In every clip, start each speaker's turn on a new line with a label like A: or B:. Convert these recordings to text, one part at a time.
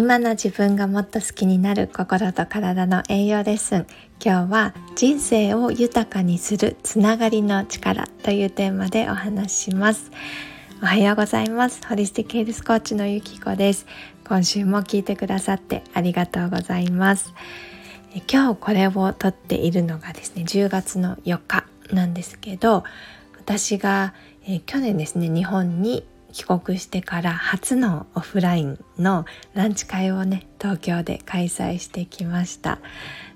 A: 今の自分がもっと好きになる心と体の栄養レッスン。今日は人生を豊かにするつながりの力というテーマでお話しします。おはようございます。ホリスティックヘルスコーチのゆきこです。今週も聞いてくださってありがとうございます。今日これを撮っているのがですね10月の4日なんですけど私が、え、去年ですね日本に帰国してから初のオフラインのランチ会をね東京で開催してきました。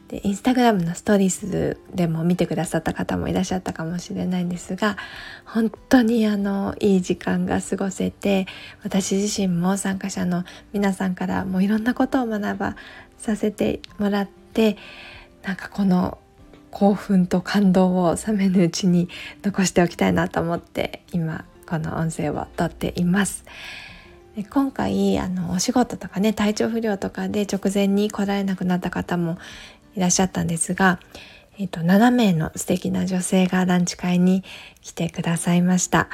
A: でインスタグラムのストーリーズでも見てくださった方もいらっしゃったかもしれないんですが本当にあのいい時間が過ごせて私自身も参加者の皆さんからもういろんなことを学ばさせてもらってなんかこの興奮と感動を冷めぬうちに残しておきたいなと思って今この音声をとっています。今回あのお仕事とかね体調不良とかで直前に来られなくなった方もいらっしゃったんですが、えーと、7名の素敵な女性がランチ会に来てくださいました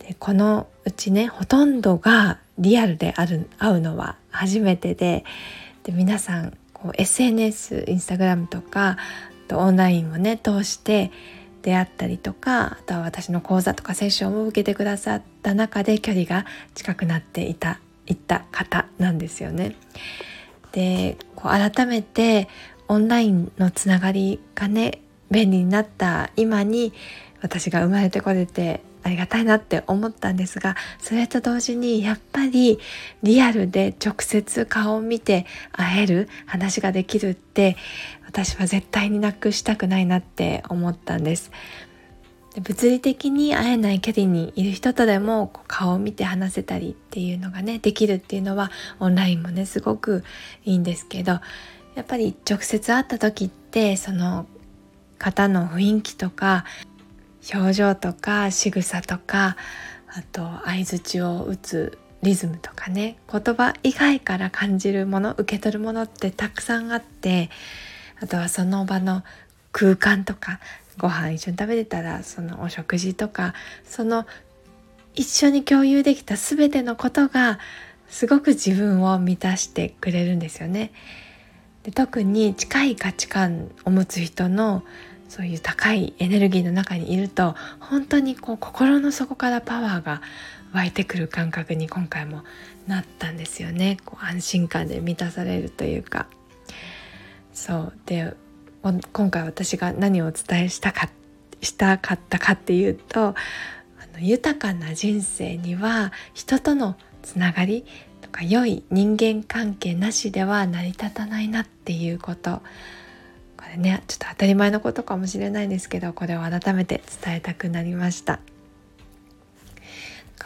A: でこのうちねほとんどがリアルである会うのは初めてでで皆さん SNS インスタグラムとかオンラインをね通して出会ったりとかあとは私の講座とかセッションを受けてくださった中で距離が近くなっていたいった方なんですよね。でこう改めてオンラインのつながりがね便利になった今に私が生まれてこれてありがたいなって思ったんですがそれと同時にやっぱりリアルで直接顔を見て会える話ができるって私は絶対になくしたくないなって思ったんです。物理的に会えない距離にいる人とでも顔を見て話せたりっていうのがねできるっていうのはオンラインもねすごくいいんですけどやっぱり直接会った時ってその方の雰囲気とか表情とか仕草とかあと相づちを打つリズムとかね言葉以外から感じるもの受け取るものってたくさんあってあとはその場の空間とかご飯一緒に食べてたらそのお食事とかその一緒に共有できた全てのことがすごく自分を満たしてくれるんですよね。で特に近い価値観を持つ人のそういう高いエネルギーの中にいると本当にこう心の底からパワーが湧いてくる感覚に今回もなったんですよねこう安心感で満たされるというかそうで今回私が何をお伝えしたかしたかったかっていうとあの豊かな人生には人とのつながりとか良い人間関係なしでは成り立たないなっていうこと。これねちょっと当たり前のことかもしれないんですけどこれを改めて伝えたくなりました。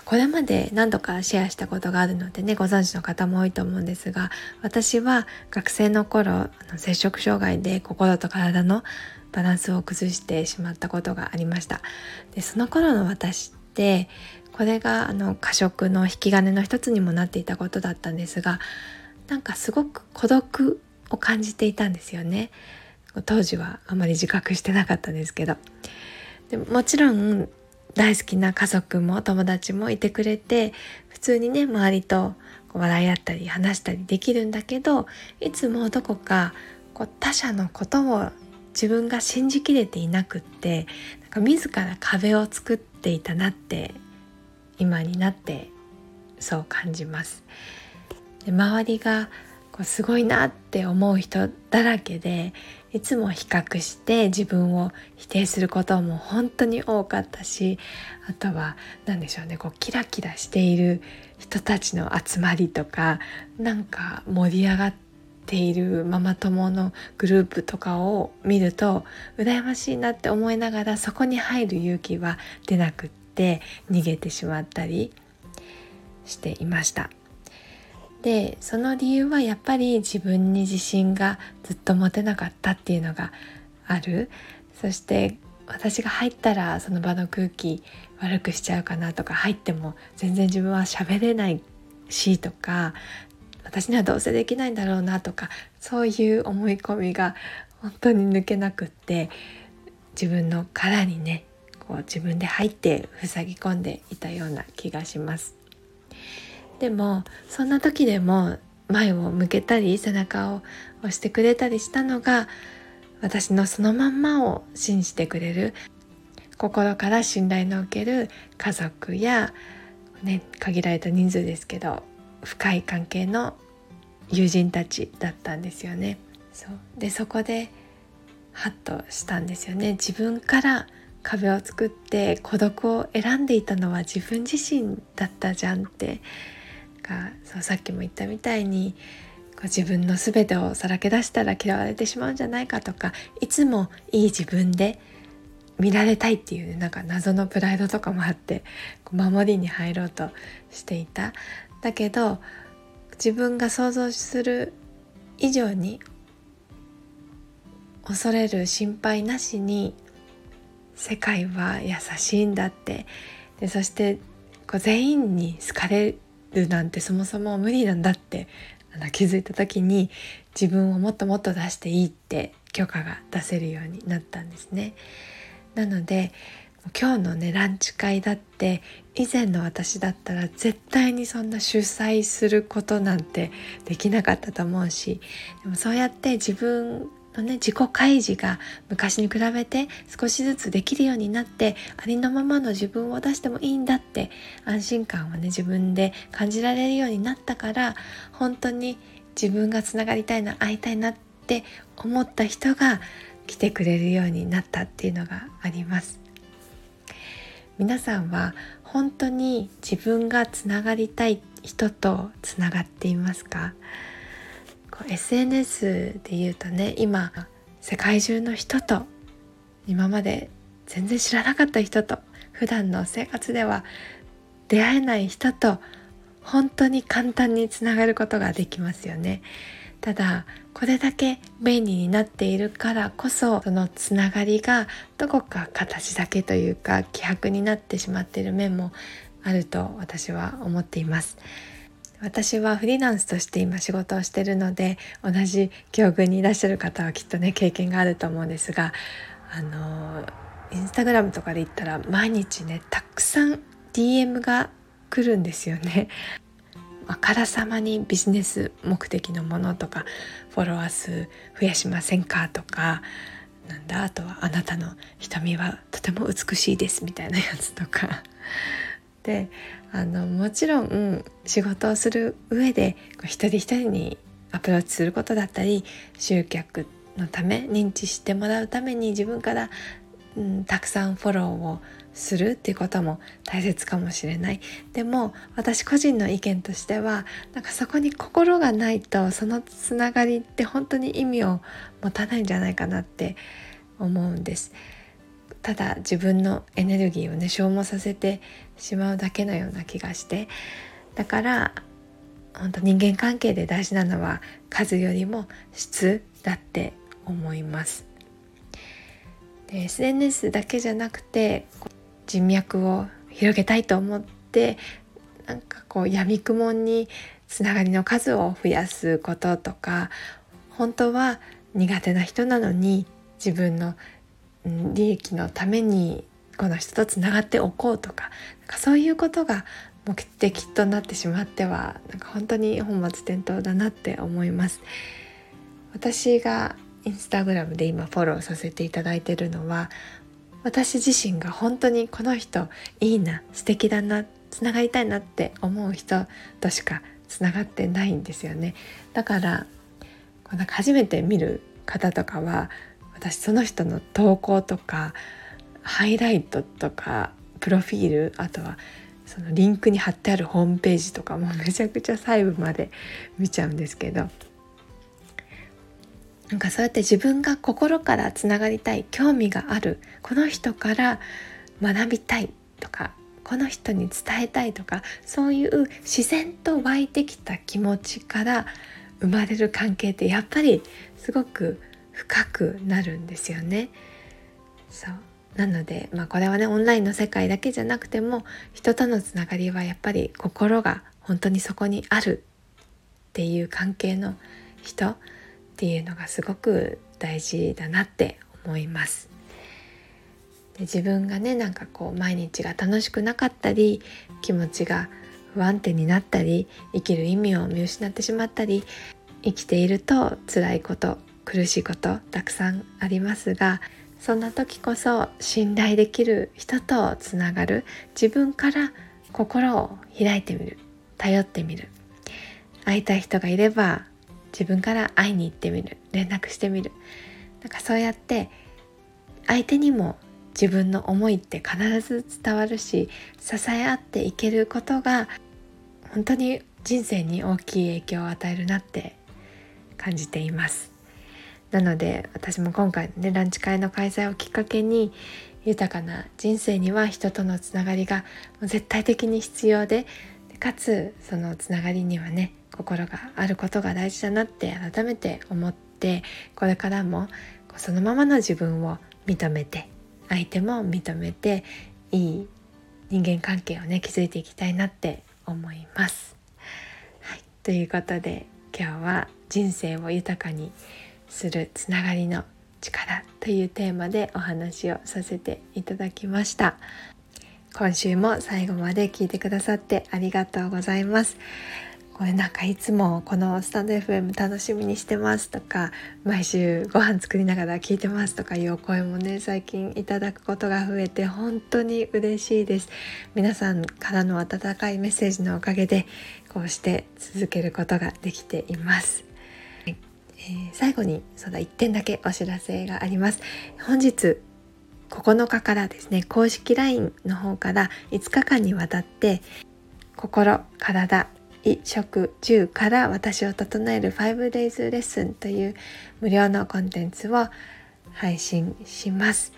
A: これまで何度かシェアしたことがあるのでねご存知の方も多いと思うんですが私は学生の頃あの摂食障害で心と体のバランスを崩してしまったことがありました。でその頃の私ってこれがあの過食の引き金の一つにもなっていたことだったんですがなんかすごく孤独を感じていたんですよね。当時はあまり自覚してなかったんですけど。でもちろん大好きな家族も友達もいてくれて普通にね周りと笑い合ったり話したりできるんだけどいつもどこかこう他者のことを自分が信じきれていなくってなんか自ら壁を作っていたなって今になってそう感じます。で周りがこうすごいなって思う人だらけでいつも比較して自分を否定することも本当に多かったしあとは何でしょうねこうキラキラしている人たちの集まりとかなんか盛り上がっているママ友のグループとかを見ると羨ましいなって思いながらそこに入る勇気は出なくって逃げてしまったりしていました。でその理由はやっぱり自分に自信がずっと持てなかったっていうのがあるそして私が入ったらその場の空気悪くしちゃうかなとか入っても全然自分は喋れないしとか私にはどうせできないんだろうなとかそういう思い込みが本当に抜けなくって自分の殻にねこう自分で入って塞ぎ込んでいたような気がします。でもそんな時でも前を向けたり背中を押してくれたりしたのが私のそのまんまを信じてくれる心から信頼の受ける家族や、ね、限られた人数ですけど深い関係の友人たちだったんですよね。そうでそこでハッとしたんですよね自分から壁を作って孤独を選んでいたのは自分自身だったじゃんってがそうさっきも言ったみたいにこう自分の全てをさらけ出したら嫌われてしまうんじゃないかとかいつもいい自分で見られたいっていう、ね、なんか謎のプライドとかもあってこう守りに入ろうとしていた。だけど自分が想像する以上に恐れる心配なしに世界は優しいんだって。でそしてこう全員に好かれるなんてそもそも無理なんだってあの気づいた時に自分をもっともっと出していいって許可が出せるようになったんですね。なので今日のねランチ会だって以前の私だったら絶対にそんな主催することなんてできなかったと思うしでもそうやって自分のね自己開示が昔に比べて少しずつできるようになってありのままの自分を出してもいいんだって安心感をね自分で感じられるようになったから本当に自分がつながりたいな会いたいなって思った人が来てくれるようになったっていうのがあります。皆さんは本当に自分がつながりたい人とつながっていますか？SNS で言うとね今世界中の人と今まで全然知らなかった人と普段の生活では出会えない人と本当に簡単につながることができますよね。ただこれだけ便利になっているからこそそのつながりがどこか形だけというか希薄になってしまっている面もあると私は思っています。私はフリーランスとして今仕事をしてるので同じ境遇にいらっしゃる方はきっとね経験があると思うんですがあのインスタグラムとかで言ったら毎日ねたくさん DM が来るんですよね。あからさまにビジネス目的のものとかフォロワー数増やしませんかとかなんだあとはあなたの瞳はとても美しいですみたいなやつとかであのもちろん仕事をする上で一人一人にアプローチすることだったり集客のため認知してもらうために自分から、うん、たくさんフォローをするっていうことも大切かもしれないでも私個人の意見としてはなんかそこに心がないとそのつながりって本当に意味を持たないんじゃないかなって思うんです。ただ自分のエネルギーをね消耗させてしまうだけのような気がしてだから本当人間関係で大事なのは数よりも質だって思います。で SNS だけじゃなくて人脈を広げたいと思ってなんかこうやみくもにつながりの数を増やすこととか本当は苦手な人なのに自分の利益のためにこの人とつながっておこうとかなんかそういうことが目的となってしまってはなんか本当に本末転倒だなって思います。私がインスタグラムで今フォローさせていただいてるのは私自身が本当にこの人いいな素敵だなつながりたいなって思う人としかつながってないんですよねだからこうなんか初めて見る方とかは私その人の投稿とかハイライトとかプロフィールあとはそのリンクに貼ってあるホームページとかもめちゃくちゃ細部まで見ちゃうんですけどなんかそうやって自分が心からつながりたい興味があるこの人から学びたいとかこの人に伝えたいとかそういう自然と湧いてきた気持ちから生まれる関係ってやっぱりすごく深くなるんですよね。そうなので、まあ、これはねオンラインの世界だけじゃなくても人とのつながりはやっぱり心が本当にそこにあるっていう関係の人っていうのがすごく大事だなって思います。で自分がねなんかこう毎日が楽しくなかったり気持ちが不安定になったり生きる意味を見失ってしまったり生きていると辛いこと苦しいことたくさんありますがそんな時こそ信頼できる人とつながる自分から心を開いてみる頼ってみる。会いたい人がいれば自分から会いに行ってみる。連絡してみる。なんかそうやって相手にも自分の思いって必ず伝わるし支え合っていけることが本当に人生に大きい影響を与えるなって感じています。なので私も今回ねランチ会の開催をきっかけに豊かな人生には人とのつながりが絶対的に必要でかつそのつながりにはね心があることが大事だなって改めて思ってこれからもそのままの自分を認めて相手も認めていい人間関係をね築いていきたいなって思います。はい、ということで今日は人生を豊かにするつながりの力というテーマでお話をさせていただきました。今週も最後まで聞いてくださってありがとうございます。これなんかいつもこのスタンド FM 楽しみにしてますとか毎週ご飯作りながら聞いてますとかいうお声もね最近いただくことが増えて本当に嬉しいです。皆さんからの温かいメッセージのおかげでこうして続けることができています。えー、最後にそうだ1点だけお知らせがあります。本日9日からですね公式 LINE の方から5日間にわたって心体衣食住から私を整える 5days レッスンという無料のコンテンツを配信します。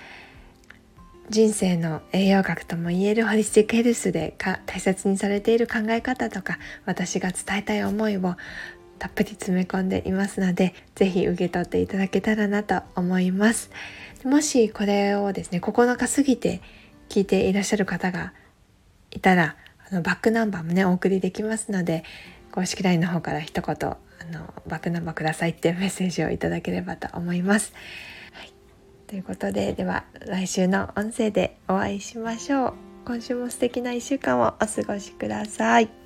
A: 人生の栄養学とも言えるホリスティックヘルスで大切にされている考え方とか私が伝えたい思いをたっぷり詰め込んでいますので是非受け取っていただけたらなと思いますもしこれをですね9日過ぎて聞いていらっしゃる方がいたらあのバックナンバーもねお送りできますので公式 LINE の方から一言あのバックナンバーくださいってメッセージをいただければと思います。はい、ということででは来週の音声でお会いしましょう。今週も素敵な1週間をお過ごしください。